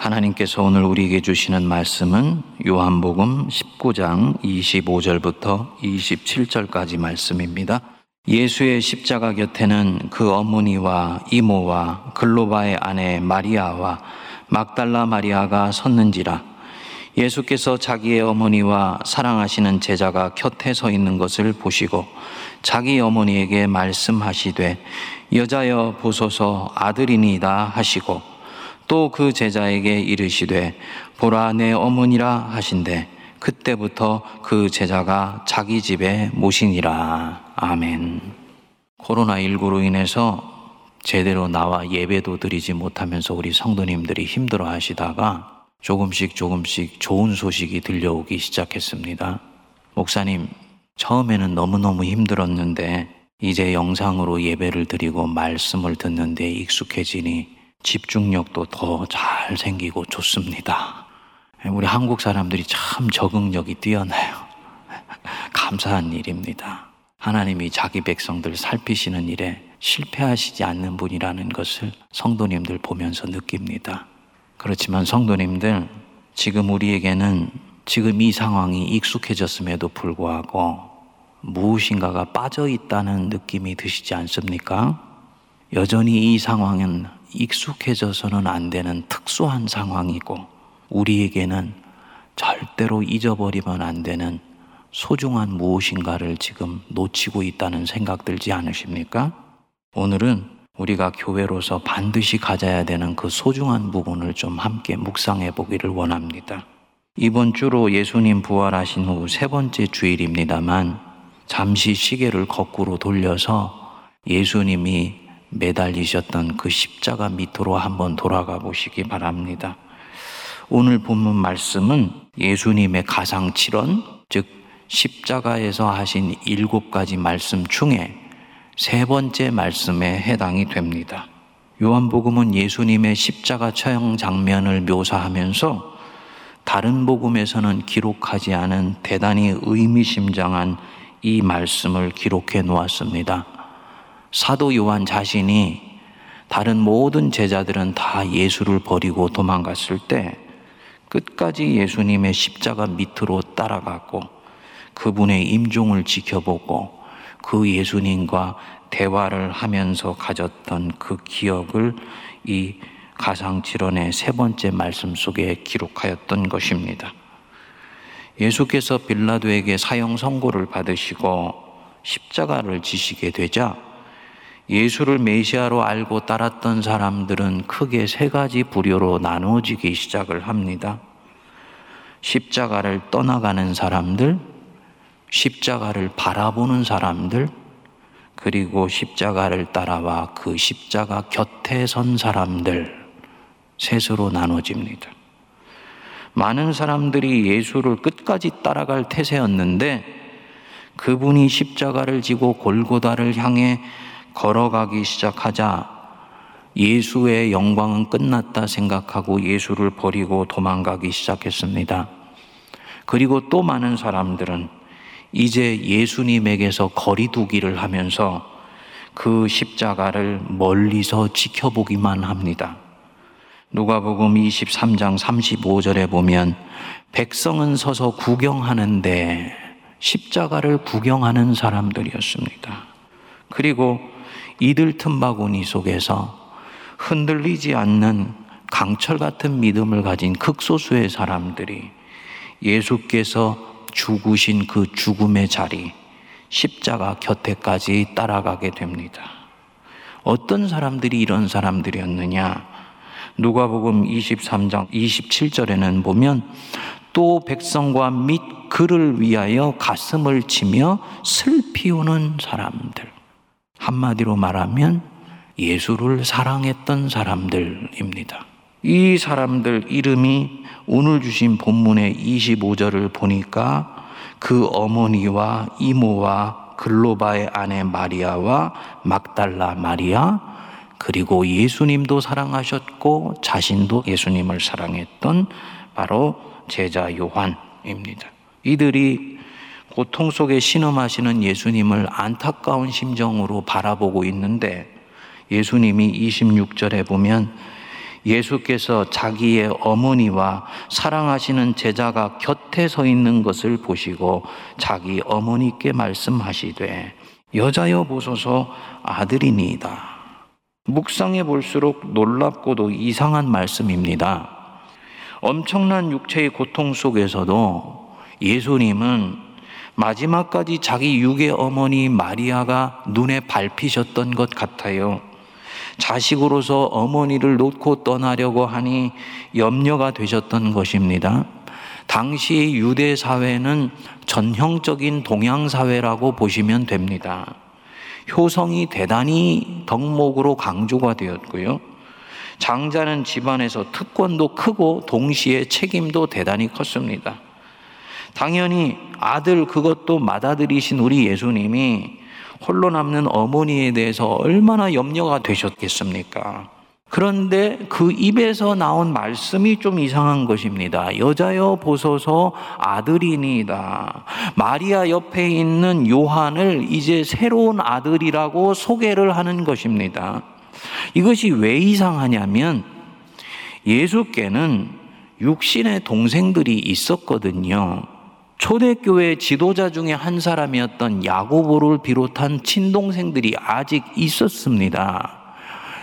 하나님께서 오늘 우리에게 주시는 말씀은 요한복음 19장 25절부터 27절까지 말씀입니다. 예수의 십자가 곁에는 그 어머니와 이모와 글로바의 아내 마리아와 막달라 마리아가 섰는지라 예수께서 자기의 어머니와 사랑하시는 제자가 곁에 서 있는 것을 보시고 자기 어머니에게 말씀하시되 여자여 보소서 아들이니다 하시고 또 그 제자에게 이르시되 보라 내 어머니라 하신대 그때부터 그 제자가 자기 집에 모시니라 아멘. 코로나 19로 인해서 제대로 나와 예배도 드리지 못하면서 우리 성도님들이 힘들어 하시다가 조금씩 조금씩 좋은 소식이 들려오기 시작했습니다. 목사님, 처음에는 너무너무 힘들었는데 이제 영상으로 예배를 드리고 말씀을 듣는데 익숙해지니 집중력도 더 잘 생기고 좋습니다. 우리 한국 사람들이 참 적응력이 뛰어나요. 감사한 일입니다. 하나님이 자기 백성들 살피시는 일에 실패하시지 않는 분이라는 것을 성도님들 보면서 느낍니다. 그렇지만 성도님들, 지금 우리에게는 지금 이 상황이 익숙해졌음에도 불구하고 무엇인가가 빠져 있다는 느낌이 드시지 않습니까? 여전히 이 상황은 익숙해져서는 안 되는 특수한 상황이고 우리에게는 절대로 잊어버리면 안 되는 소중한 무엇인가를 지금 놓치고 있다는 생각 들지 않으십니까? 오늘은 우리가 교회로서 반드시 가져야 되는 그 소중한 부분을 좀 함께 묵상해 보기를 원합니다. 이번 주로 예수님 부활하신 후 세 번째 주일입니다만 잠시 시계를 거꾸로 돌려서 예수님이 매달리셨던 그 십자가 밑으로 한번 돌아가 보시기 바랍니다. 오늘 본문 말씀은 예수님의 가상 7원, 즉 십자가에서 하신 일곱 가지 말씀 중에 세 번째 말씀에 해당이 됩니다. 요한복음은 예수님의 십자가 처형 장면을 묘사하면서 다른 복음에서는 기록하지 않은 대단히 의미심장한 이 말씀을 기록해 놓았습니다. 사도 요한 자신이 다른 모든 제자들은 다 예수를 버리고 도망갔을 때 끝까지 예수님의 십자가 밑으로 따라갔고 그분의 임종을 지켜보고 그 예수님과 대화를 하면서 가졌던 그 기억을 이 가상질원의 세 번째 말씀 속에 기록하였던 것입니다. 예수께서 빌라도에게 사형 선고를 받으시고 십자가를 지시게 되자 예수를 메시아로 알고 따랐던 사람들은 크게 세 가지 부류로 나누어지기 시작을 합니다. 십자가를 떠나가는 사람들, 십자가를 바라보는 사람들, 그리고 십자가를 따라와 그 십자가 곁에 선 사람들, 셋으로 나눠집니다. 많은 사람들이 예수를 끝까지 따라갈 태세였는데 그분이 십자가를 지고 골고다를 향해 걸어가기 시작하자 예수의 영광은 끝났다 생각하고 예수를 버리고 도망가기 시작했습니다. 그리고 또 많은 사람들은 이제 예수님에게서 거리두기를 하면서 그 십자가를 멀리서 지켜보기만 합니다. 누가복음 23장 35절에 보면 백성은 서서 구경하는데 십자가를 구경하는 사람들이었습니다. 그리고 이들 틈바구니 속에서 흔들리지 않는 강철 같은 믿음을 가진 극소수의 사람들이 예수께서 죽으신 그 죽음의 자리, 십자가 곁에까지 따라가게 됩니다. 어떤 사람들이 이런 사람들이었느냐? 누가복음 23장 27절에는 보면 또 백성과 및 그를 위하여 가슴을 치며 슬피 우는 사람들. 한마디로 말하면 예수를 사랑했던 사람들입니다. 이 사람들 이름이 오늘 주신 본문의 25절을 보니까 그 어머니와 이모와 글로바의 아내 마리아와 막달라 마리아 그리고 예수님도 사랑하셨고 자신도 예수님을 사랑했던 바로 제자 요한입니다. 이들이 고통 속에 신음하시는 예수님을 안타까운 심정으로 바라보고 있는데 예수님이 26절에 보면 예수께서 자기의 어머니와 사랑하시는 제자가 곁에 서 있는 것을 보시고 자기 어머니께 말씀하시되 여자여 보소서 아들이니이다. 묵상해 볼수록 놀랍고도 이상한 말씀입니다. 엄청난 육체의 고통 속에서도 예수님은 마지막까지 자기 육의 어머니 마리아가 눈에 밟히셨던 것 같아요. 자식으로서 어머니를 놓고 떠나려고 하니 염려가 되셨던 것입니다. 당시 유대 사회는 전형적인 동양 사회라고 보시면 됩니다. 효성이 대단히 덕목으로 강조가 되었고요. 장자는 집안에서 특권도 크고 동시에 책임도 대단히 컸습니다. 당연히 아들 그것도 맏아들이신 우리 예수님이 홀로 남는 어머니에 대해서 얼마나 염려가 되셨겠습니까? 그런데 그 입에서 나온 말씀이 좀 이상한 것입니다. 여자여 보소서 아들이니이다. 마리아 옆에 있는 요한을 이제 새로운 아들이라고 소개를 하는 것입니다. 이것이 왜 이상하냐면 예수께는 육신의 동생들이 있었거든요. 초대교회 지도자 중에 한 사람이었던 야고보를 비롯한 친동생들이 아직 있었습니다.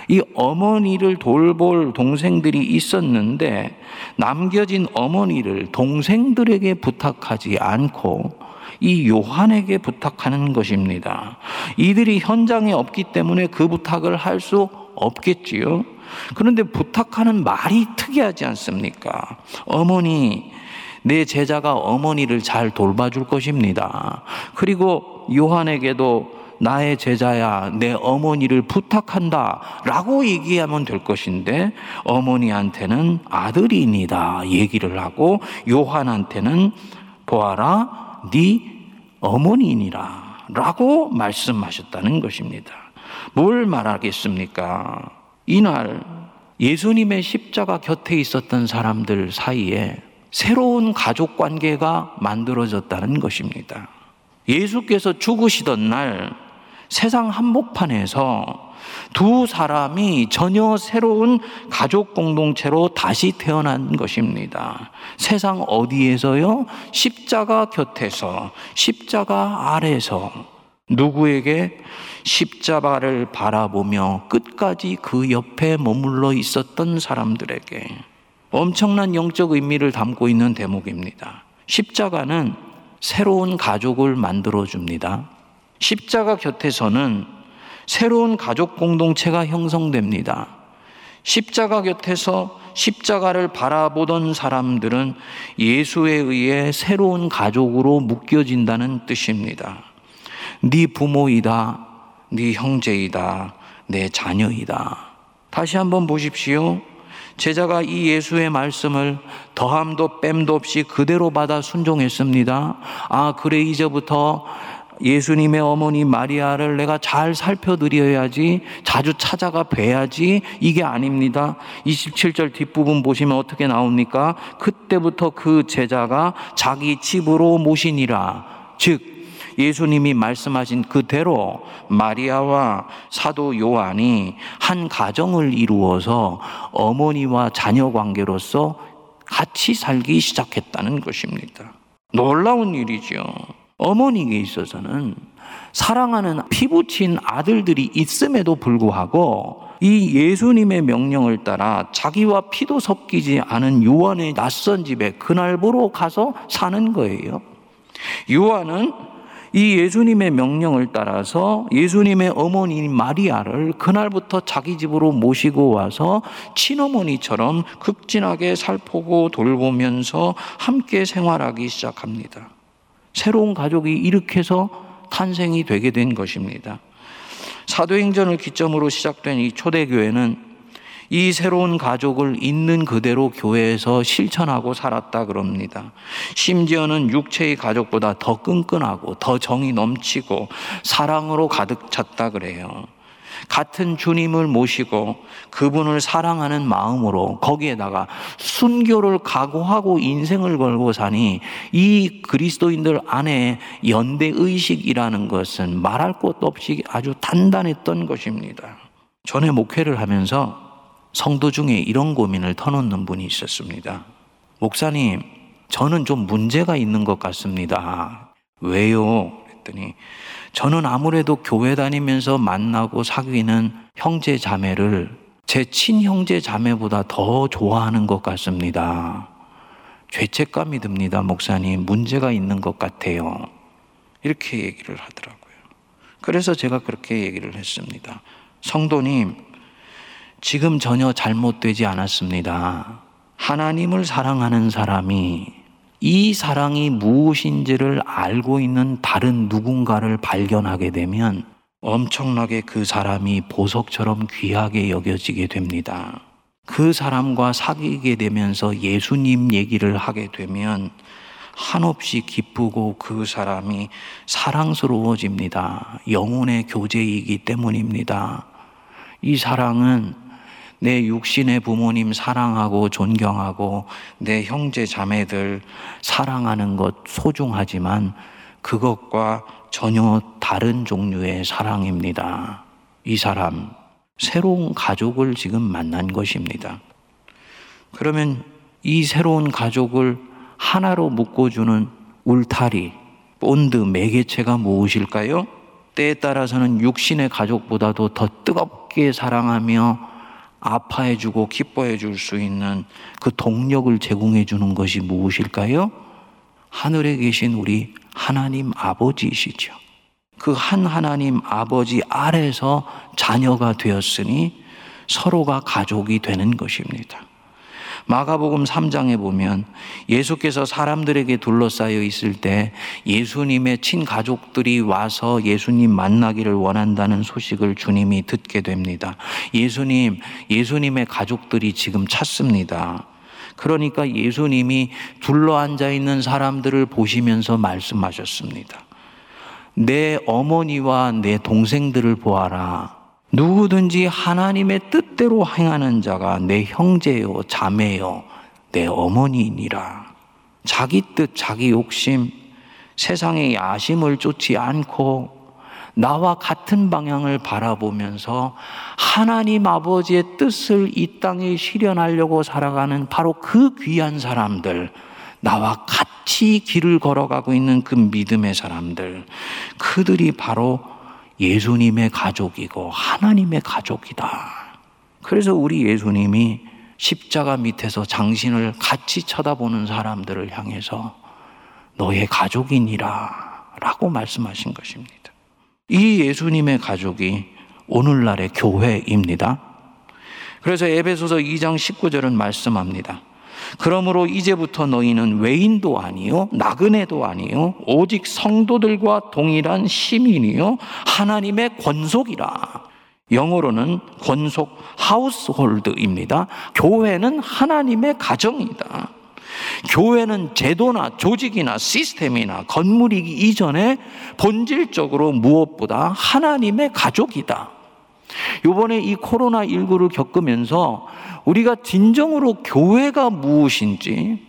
이 어머니를 돌볼 동생들이 있었는데 남겨진 어머니를 동생들에게 부탁하지 않고 이 요한에게 부탁하는 것입니다. 이들이 현장에 없기 때문에 그 부탁을 할 수 없겠지요. 그런데 부탁하는 말이 특이하지 않습니까? 어머니, 내 제자가 어머니를 잘 돌봐줄 것입니다. 그리고 요한에게도 나의 제자야, 내 어머니를 부탁한다. 라고 얘기하면 될 것인데, 어머니한테는 아들이니다. 얘기를 하고, 요한한테는 보아라, 네 어머니니라. 라고 말씀하셨다는 것입니다. 뭘 말하겠습니까? 이날 예수님의 십자가 곁에 있었던 사람들 사이에 새로운 가족 관계가 만들어졌다는 것입니다. 예수께서 죽으시던 날 세상 한복판에서 두 사람이 전혀 새로운 가족 공동체로 다시 태어난 것입니다. 세상 어디에서요? 십자가 곁에서, 십자가 아래서 누구에게 십자가를 바라보며 끝까지 그 옆에 머물러 있었던 사람들에게 엄청난 영적 의미를 담고 있는 대목입니다. 십자가는 새로운 가족을 만들어 줍니다. 십자가 곁에서는 새로운 가족 공동체가 형성됩니다. 십자가 곁에서 십자가를 바라보던 사람들은 예수에 의해 새로운 가족으로 묶여진다는 뜻입니다. 네 부모이다, 네 형제이다, 내 자녀이다. 다시 한번 보십시오. 제자가 이 예수의 말씀을 더함도 뺨도 없이 그대로 받아 순종했습니다. 아, 그래, 이제부터 예수님의 어머니 마리아를 내가 잘 살펴드려야지, 자주 찾아가 뵈야지, 이게 아닙니다. 27절 뒷부분 보시면 어떻게 나옵니까? 그때부터 그 제자가 자기 집으로 모시니라. 즉, 예수님이 말씀하신 그대로 마리아와 사도 요한이 한 가정을 이루어서 어머니와 자녀 관계로서 같이 살기 시작했다는 것입니다. 놀라운 일이죠. 어머니에 있어서는 사랑하는 피부친 아들들이 있음에도 불구하고 이 예수님의 명령을 따라 자기와 피도 섞이지 않은 요한의 낯선 집에 그날보러 가서 사는 거예요. 요한은 이 예수님의 명령을 따라서 예수님의 어머니 마리아를 그날부터 자기 집으로 모시고 와서 친어머니처럼 극진하게 살포고 돌보면서 함께 생활하기 시작합니다. 새로운 가족이 해서 탄생이 되게 된 것입니다. 사도행전을 기점으로 시작된 이 초대교회는 이 새로운 가족을 있는 그대로 교회에서 실천하고 살았다 그럽니다. 심지어는 육체의 가족보다 더 끈끈하고 더 정이 넘치고 사랑으로 가득 찼다 그래요. 같은 주님을 모시고 그분을 사랑하는 마음으로 거기에다가 순교를 각오하고 인생을 걸고 사니 이 그리스도인들 안에 연대 의식이라는 것은 말할 것도 없이 아주 단단했던 것입니다. 전에 목회를 하면서 성도 중에 이런 고민을 터놓는 분이 있었습니다. 목사님, 저는 좀 문제가 있는 것 같습니다. 왜요? 그랬더니 저는 아무래도 교회 다니면서 만나고 사귀는 형제 자매를 제 친형제 자매보다 더 좋아하는 것 같습니다. 죄책감이 듭니다, 목사님. 문제가 있는 것 같아요. 이렇게 얘기를 하더라고요. 그래서 제가 그렇게 얘기를 했습니다. 성도님, 지금 전혀 잘못되지 않았습니다. 하나님을 사랑하는 사람이 이 사랑이 무엇인지를 알고 있는 다른 누군가를 발견하게 되면 엄청나게 그 사람이 보석처럼 귀하게 여겨지게 됩니다. 그 사람과 사귀게 되면서 예수님 얘기를 하게 되면 한없이 기쁘고 그 사람이 사랑스러워집니다. 영혼의 교제이기 때문입니다. 이 사랑은 내 육신의 부모님 사랑하고 존경하고 내 형제 자매들 사랑하는 것 소중하지만 그것과 전혀 다른 종류의 사랑입니다. 이 사람, 새로운 가족을 지금 만난 것입니다. 그러면 이 새로운 가족을 하나로 묶어주는 울타리, 본드, 매개체가 무엇일까요? 때에 따라서는 육신의 가족보다도 더 뜨겁게 사랑하며 아파해 주고 기뻐해 줄 수 있는 그 동력을 제공해 주는 것이 무엇일까요? 하늘에 계신 우리 하나님 아버지이시죠. 그 한 하나님 아버지 아래서 자녀가 되었으니 서로가 가족이 되는 것입니다. 마가복음 3장에 보면 예수께서 사람들에게 둘러싸여 있을 때 예수님의 친가족들이 와서 예수님 만나기를 원한다는 소식을 주님이 듣게 됩니다. 예수님, 예수님의 가족들이 지금 찾습니다. 그러니까 예수님이 둘러 앉아 있는 사람들을 보시면서 말씀하셨습니다. 내 어머니와 내 동생들을 보아라. 누구든지 하나님의 뜻대로 행하는 자가 내 형제요, 자매요, 내 어머니이니라. 자기 뜻, 자기 욕심, 세상의 야심을 쫓지 않고 나와 같은 방향을 바라보면서 하나님 아버지의 뜻을 이 땅에 실현하려고 살아가는 바로 그 귀한 사람들, 나와 같이 길을 걸어가고 있는 그 믿음의 사람들, 그들이 바로 예수님의 가족이고 하나님의 가족이다. 그래서 우리 예수님이 십자가 밑에서 장신을 같이 쳐다보는 사람들을 향해서 너의 가족이니라 라고 말씀하신 것입니다. 이 예수님의 가족이 오늘날의 교회입니다. 그래서 에베소서 2장 19절은 말씀합니다. 그러므로 이제부터 너희는 외인도 아니요 나그네도 아니요 오직 성도들과 동일한 시민이요 하나님의 권속이라. 영어로는 권속 하우스홀드입니다. 교회는 하나님의 가정이다. 교회는 제도나 조직이나 시스템이나 건물이기 이전에 본질적으로 무엇보다 하나님의 가족이다. 요번에 이 코로나19를 겪으면서 우리가 진정으로 교회가 무엇인지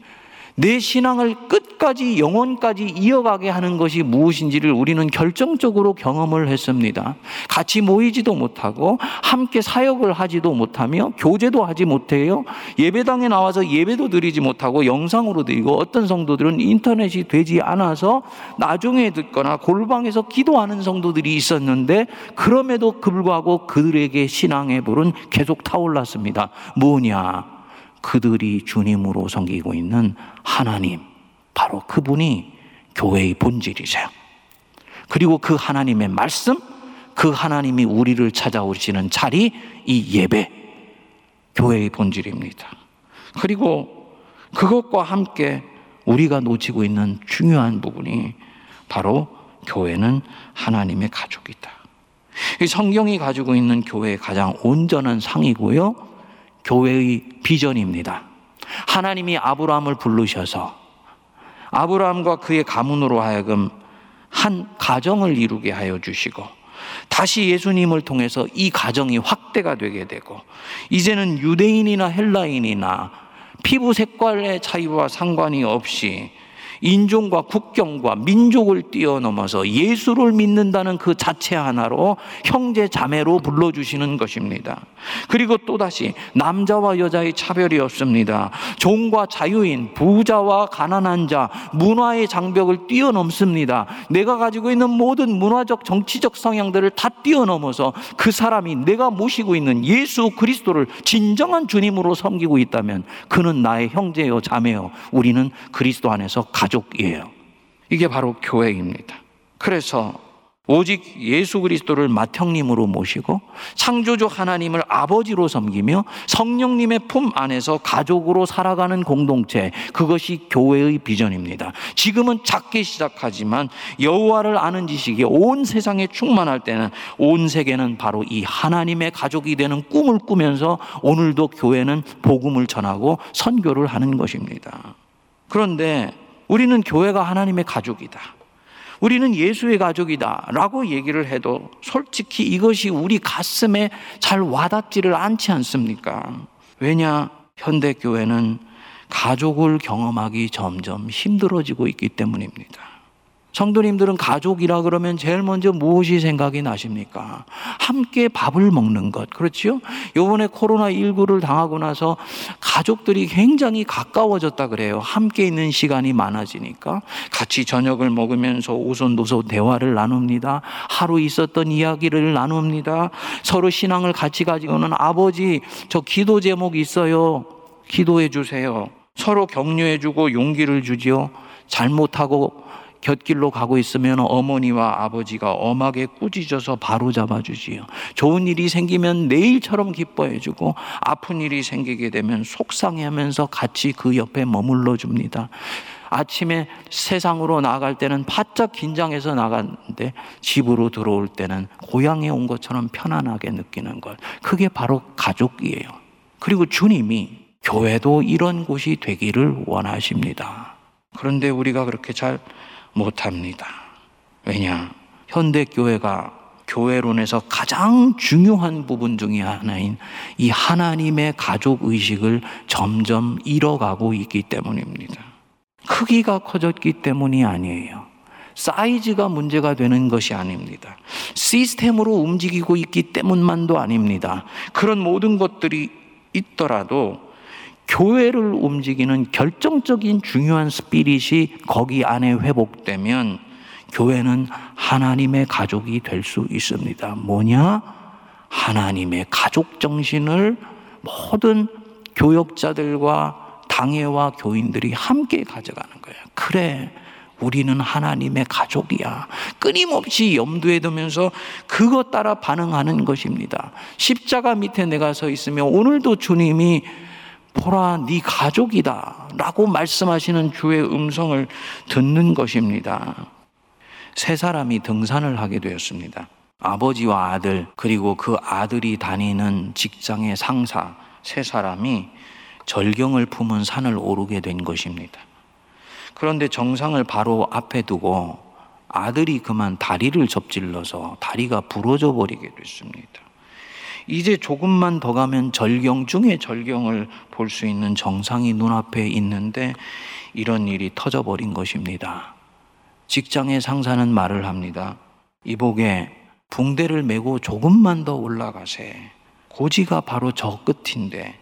내 신앙을 끝까지 영혼까지 이어가게 하는 것이 무엇인지를 우리는 결정적으로 경험을 했습니다. 같이 모이지도 못하고 함께 사역을 하지도 못하며 교제도 하지 못해요. 예배당에 나와서 예배도 드리지 못하고 영상으로 드리고 어떤 성도들은 인터넷이 되지 않아서 나중에 듣거나 골방에서 기도하는 성도들이 있었는데 그럼에도 불구하고 그들에게 신앙의 불은 계속 타올랐습니다. 뭐냐? 그들이 주님으로 섬기고 있는 하나님, 바로 그분이 교회의 본질이세요. 그리고 그 하나님의 말씀, 그 하나님이 우리를 찾아오시는 자리, 이 예배, 교회의 본질입니다. 그리고 그것과 함께 우리가 놓치고 있는 중요한 부분이 바로 교회는 하나님의 가족이다. 성경이 가지고 있는 교회의 가장 온전한 상이고요. 교회의 비전입니다. 하나님이 아브라함을 부르셔서 아브라함과 그의 가문으로 하여금 한 가정을 이루게 하여 주시고 다시 예수님을 통해서 이 가정이 확대가 되게 되고 이제는 유대인이나 헬라인이나 피부 색깔의 차이와 상관이 없이 인종과 국경과 민족을 뛰어넘어서 예수를 믿는다는 그 자체 하나로 형제 자매로 불러주시는 것입니다. 그리고 또다시 남자와 여자의 차별이 없습니다. 종과 자유인, 부자와 가난한 자, 문화의 장벽을 뛰어넘습니다. 내가 가지고 있는 모든 문화적, 정치적 성향들을 다 뛰어넘어서 그 사람이 내가 모시고 있는 예수 그리스도를 진정한 주님으로 섬기고 있다면 그는 나의 형제요, 자매요. 우리는 그리스도 안에서 가 족이에요. 이게 바로 교회입니다. 그래서 오직 예수 그리스도를 맏형님으로 모시고 창조주 하나님을 아버지로 섬기며 성령님의 품 안에서 가족으로 살아가는 공동체 그것이 교회의 비전입니다. 지금은 작게 시작하지만 여호와를 아는 지식이 온 세상에 충만할 때는 온 세계는 바로 이 하나님의 가족이 되는 꿈을 꾸면서 오늘도 교회는 복음을 전하고 선교를 하는 것입니다. 그런데 우리는 교회가 하나님의 가족이다. 우리는 예수의 가족이다. 라고 얘기를 해도 솔직히 이것이 우리 가슴에 잘 와닿지를 않지 않습니까? 왜냐? 현대교회는 가족을 경험하기 점점 힘들어지고 있기 때문입니다. 성도님들은 가족이라 그러면 제일 먼저 무엇이 생각이 나십니까? 함께 밥을 먹는 것. 그렇지요? 요번에 코로나19를 당하고 나서 가족들이 굉장히 가까워졌다 그래요. 함께 있는 시간이 많아지니까. 같이 저녁을 먹으면서 오손도손 대화를 나눕니다. 하루 있었던 이야기를 나눕니다. 서로 신앙을 같이 가지고는 아버지, 저 기도 제목 있어요. 기도해 주세요. 서로 격려해 주고 용기를 주지요. 잘못하고 곁길로 가고 있으면 어머니와 아버지가 엄하게 꾸짖어서 바로 잡아주지요. 좋은 일이 생기면 내일처럼 기뻐해주고 아픈 일이 생기게 되면 속상해하면서 같이 그 옆에 머물러 줍니다. 아침에 세상으로 나갈 때는 바짝 긴장해서 나갔는데 집으로 들어올 때는 고향에 온 것처럼 편안하게 느끼는 것. 그게 바로 가족이에요. 그리고 주님이 교회도 이런 곳이 되기를 원하십니다. 그런데 우리가 그렇게 잘 못합니다. 왜냐? 현대교회가 교회론에서 가장 중요한 부분 중의 하나인 이 하나님의 가족 의식을 점점 잃어가고 있기 때문입니다. 크기가 커졌기 때문이 아니에요. 사이즈가 문제가 되는 것이 아닙니다. 시스템으로 움직이고 있기 때문만도 아닙니다. 그런 모든 것들이 있더라도 교회를 움직이는 결정적인 중요한 스피릿이 거기 안에 회복되면 교회는 하나님의 가족이 될 수 있습니다. 뭐냐? 하나님의 가족 정신을 모든 교역자들과 당회와 교인들이 함께 가져가는 거예요. 그래. 우리는 하나님의 가족이야. 끊임없이 염두에 두면서 그것 따라 반응하는 것입니다. 십자가 밑에 내가 서 있으면 오늘도 주님이 보라 네 가족이다 라고 말씀하시는 주의 음성을 듣는 것입니다. 세 사람이 등산을 하게 되었습니다. 아버지와 아들 그리고 그 아들이 다니는 직장의 상사 세 사람이 절경을 품은 산을 오르게 된 것입니다. 그런데 정상을 바로 앞에 두고 아들이 그만 다리를 접질러서 다리가 부러져 버리게 됐습니다. 이제 조금만 더 가면 절경 중에 절경을 볼 수 있는 정상이 눈앞에 있는데 이런 일이 터져버린 것입니다. 직장의 상사는 말을 합니다. 이복에 붕대를 메고 조금만 더 올라가세. 고지가 바로 저 끝인데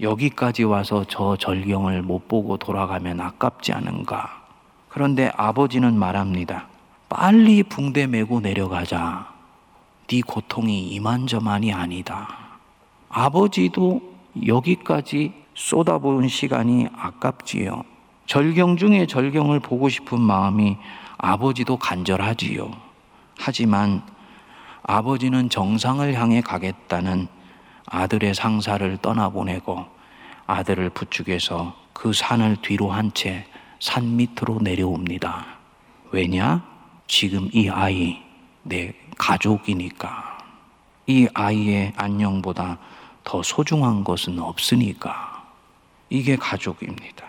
여기까지 와서 저 절경을 못 보고 돌아가면 아깝지 않은가. 그런데 아버지는 말합니다. 빨리 붕대 메고 내려가자. 네 고통이 이만저만이 아니다. 아버지도 여기까지 쏟아부은 시간이 아깝지요. 절경 중에 절경을 보고 싶은 마음이 아버지도 간절하지요. 하지만 아버지는 정상을 향해 가겠다는 아들의 상사를 떠나보내고 아들을 부축해서 그 산을 뒤로 한 채 산 밑으로 내려옵니다. 왜냐? 지금 이 아이 내 가족이니까. 이 아이의 안녕보다 더 소중한 것은 없으니까. 이게 가족입니다.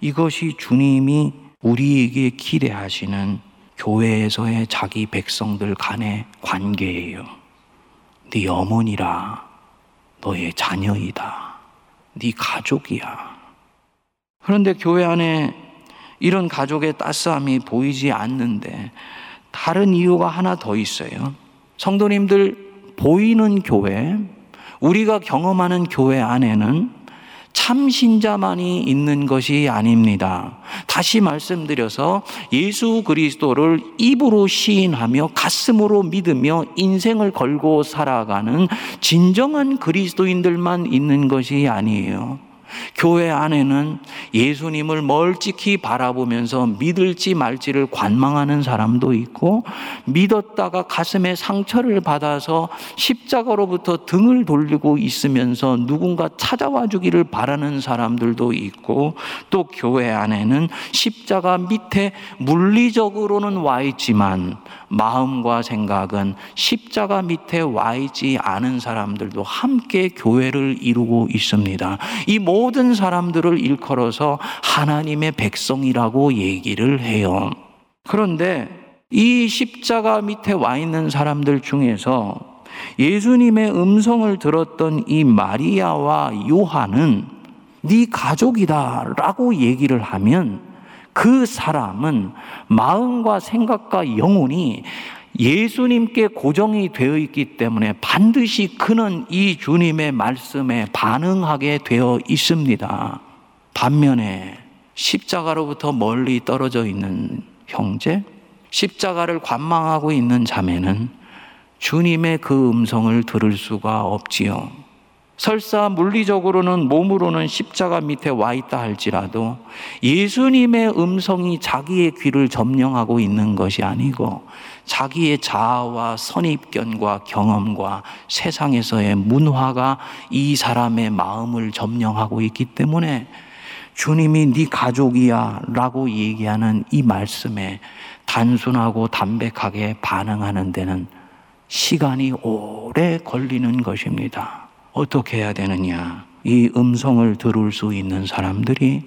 이것이 주님이 우리에게 기대하시는 교회에서의 자기 백성들 간의 관계예요. 네 어머니라, 너의 자녀이다. 네 가족이야. 그런데 교회 안에 이런 가족의 따스함이 보이지 않는데 다른 이유가 하나 더 있어요. 성도님들 보이는 교회, 우리가 경험하는 교회 안에는 참신자만이 있는 것이 아닙니다. 다시 말씀드려서 예수 그리스도를 입으로 시인하며 가슴으로 믿으며 인생을 걸고 살아가는 진정한 그리스도인들만 있는 것이 아니에요. 교회 안에는 예수님을 멀찍이 바라보면서 믿을지 말지를 관망하는 사람도 있고 믿었다가 가슴에 상처를 받아서 십자가로부터 등을 돌리고 있으면서 누군가 찾아와 주기를 바라는 사람들도 있고 또 교회 안에는 십자가 밑에 물리적으로는 와 있지만 마음과 생각은 십자가 밑에 와 있지 않은 사람들도 함께 교회를 이루고 있습니다. 이모 든 사람들을 일컬어서 하나님의 백성이라고 얘기를 해요. 그런데 이 십자가 밑에 와 있는 사람들 중에서 예수님의 음성을 들었던 이 마리아와 요한은 네 가족이다라고 얘기를 하면 그 사람은 마음과 생각과 영혼이 예수님께 고정이 되어 있기 때문에 반드시 그는 이 주님의 말씀에 반응하게 되어 있습니다. 반면에 십자가로부터 멀리 떨어져 있는 형제, 십자가를 관망하고 있는 자매는 주님의 그 음성을 들을 수가 없지요. 설사 물리적으로는 몸으로는 십자가 밑에 와 있다 할지라도 예수님의 음성이 자기의 귀를 점령하고 있는 것이 아니고 자기의 자아와 선입견과 경험과 세상에서의 문화가 이 사람의 마음을 점령하고 있기 때문에 주님이 네 가족이야라고 얘기하는 이 말씀에 단순하고 담백하게 반응하는 데는 시간이 오래 걸리는 것입니다. 어떻게 해야 되느냐? 이 음성을 들을 수 있는 사람들이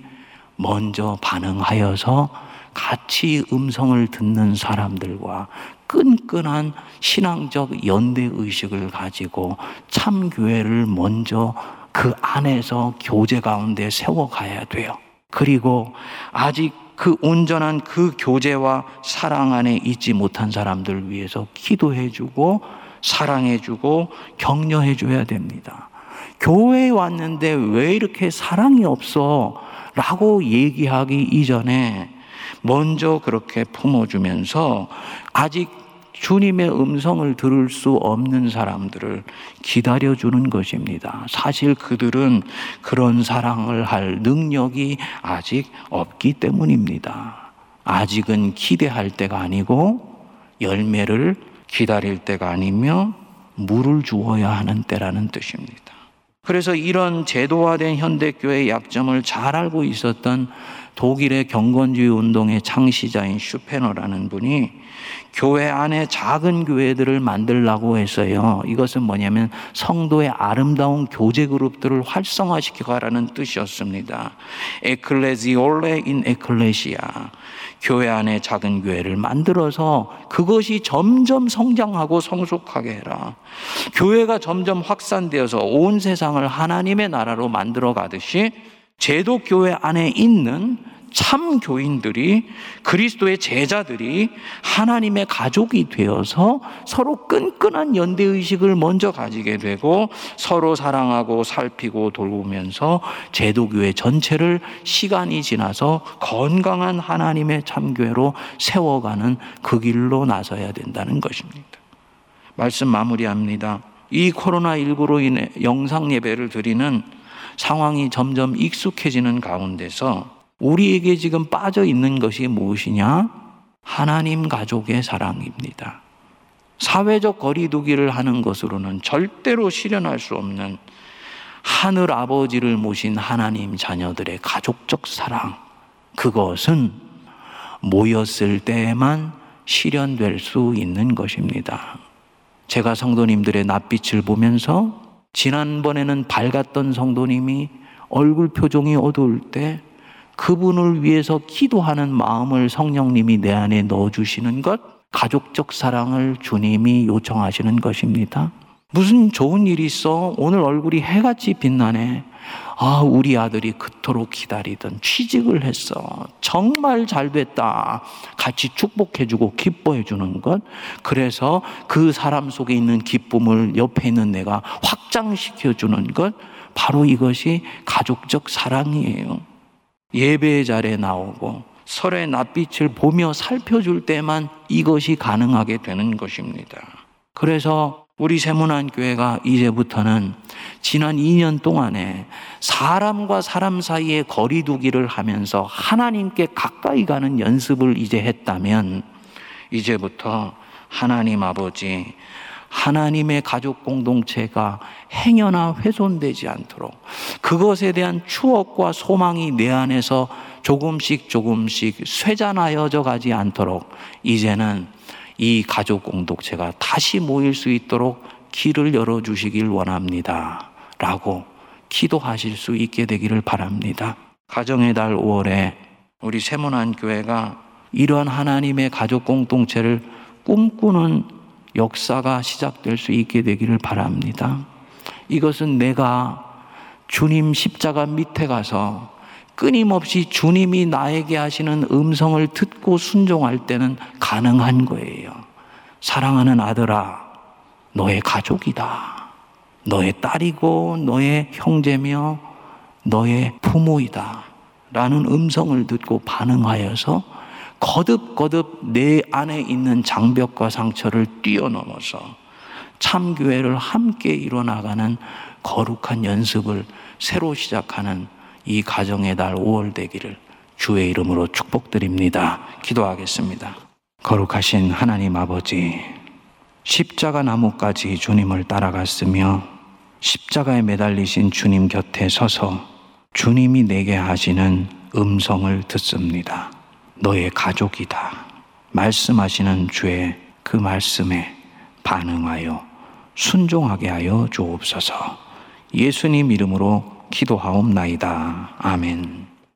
먼저 반응하여서 같이 음성을 듣는 사람들과 끈끈한 신앙적 연대 의식을 가지고 참교회를 먼저 그 안에서 교제 가운데 세워가야 돼요. 그리고 아직 그 온전한 그 교제와 사랑 안에 있지 못한 사람들 위해서 기도해주고 사랑해주고 격려해줘야 됩니다. 교회에 왔는데 왜 이렇게 사랑이 없어? 라고 얘기하기 이전에 먼저 그렇게 품어주면서 아직 주님의 음성을 들을 수 없는 사람들을 기다려주는 것입니다. 사실 그들은 그런 사랑을 할 능력이 아직 없기 때문입니다. 아직은 기대할 때가 아니고 열매를 기다릴 때가 아니며 물을 주어야 하는 때라는 뜻입니다. 그래서 이런 제도화된 현대교회의 약점을 잘 알고 있었던 독일의 경건주의 운동의 창시자인 슈페너라는 분이 교회 안에 작은 교회들을 만들라고 했어요. 이것은 뭐냐면 성도의 아름다운 교제 그룹들을 활성화시켜가라는 뜻이었습니다. 에클레지올레 인 에클레시아. 교회 안에 작은 교회를 만들어서 그것이 점점 성장하고 성숙하게 해라. 교회가 점점 확산되어서 온 세상을 하나님의 나라로 만들어 가듯이 제도 교회 안에 있는 참 교인들이 그리스도의 제자들이 하나님의 가족이 되어서 서로 끈끈한 연대 의식을 먼저 가지게 되고 서로 사랑하고 살피고 돌보면서 제도교회 전체를 시간이 지나서 건강한 하나님의 참교회로 세워가는 그 길로 나서야 된다는 것입니다. 말씀 마무리합니다. 이 코로나19로 인해 영상 예배를 드리는 상황이 점점 익숙해지는 가운데서 우리에게 지금 빠져 있는 것이 무엇이냐? 하나님 가족의 사랑입니다. 사회적 거리두기를 하는 것으로는 절대로 실현할 수 없는 하늘 아버지를 모신 하나님 자녀들의 가족적 사랑. 그것은 모였을 때에만 실현될 수 있는 것입니다. 제가 성도님들의 낯빛을 보면서 지난번에는 밝았던 성도님이 얼굴 표정이 어두울 때 그분을 위해서 기도하는 마음을 성령님이 내 안에 넣어주시는 것, 가족적 사랑을 주님이 요청하시는 것입니다. 무슨 좋은 일이 있어? 오늘 얼굴이 해같이 빛나네. 아, 우리 아들이 그토록 기다리던 취직을 했어. 정말 잘 됐다. 같이 축복해주고 기뻐해주는 것. 그래서 그 사람 속에 있는 기쁨을 옆에 있는 내가 확장시켜주는 것. 바로 이것이 가족적 사랑이에요. 예배 자리에 나오고 설의 낯빛을 보며 살펴줄 때만 이것이 가능하게 되는 것입니다. 그래서 우리 세문안 교회가 이제부터는 지난 2년 동안에 사람과 사람 사이에 거리두기를 하면서 하나님께 가까이 가는 연습을 이제 했다면 이제부터 하나님 아버지 하나님의 가족 공동체가 행여나 훼손되지 않도록 그것에 대한 추억과 소망이 내 안에서 조금씩 조금씩 쇠잔하여져 가지 않도록 이제는 이 가족 공동체가 다시 모일 수 있도록 길을 열어 주시길 원합니다. 라고 기도하실 수 있게 되기를 바랍니다. 가정의 달 5월에 우리 세문안 교회가 이러한 하나님의 가족 공동체를 꿈꾸는 역사가 시작될 수 있게 되기를 바랍니다. 이것은 내가 주님 십자가 밑에 가서 끊임없이 주님이 나에게 하시는 음성을 듣고 순종할 때는 가능한 거예요. 사랑하는 아들아, 너의 가족이다. 너의 딸이고 너의 형제며 너의 부모이다. 라는 음성을 듣고 반응하여서 거듭거듭 내 안에 있는 장벽과 상처를 뛰어넘어서 참교회를 함께 이뤄나가는 거룩한 연습을 새로 시작하는 이 가정의 달 5월 되기를 주의 이름으로 축복드립니다. 기도하겠습니다. 거룩하신 하나님 아버지, 십자가 나무까지 주님을 따라갔으며 십자가에 매달리신 주님 곁에 서서 주님이 내게 하시는 음성을 듣습니다. 너의 가족이다. 말씀하시는 주의 그 말씀에 반응하여 순종하게 하여 주옵소서. 예수님 이름으로 기도하옵나이다. 아멘.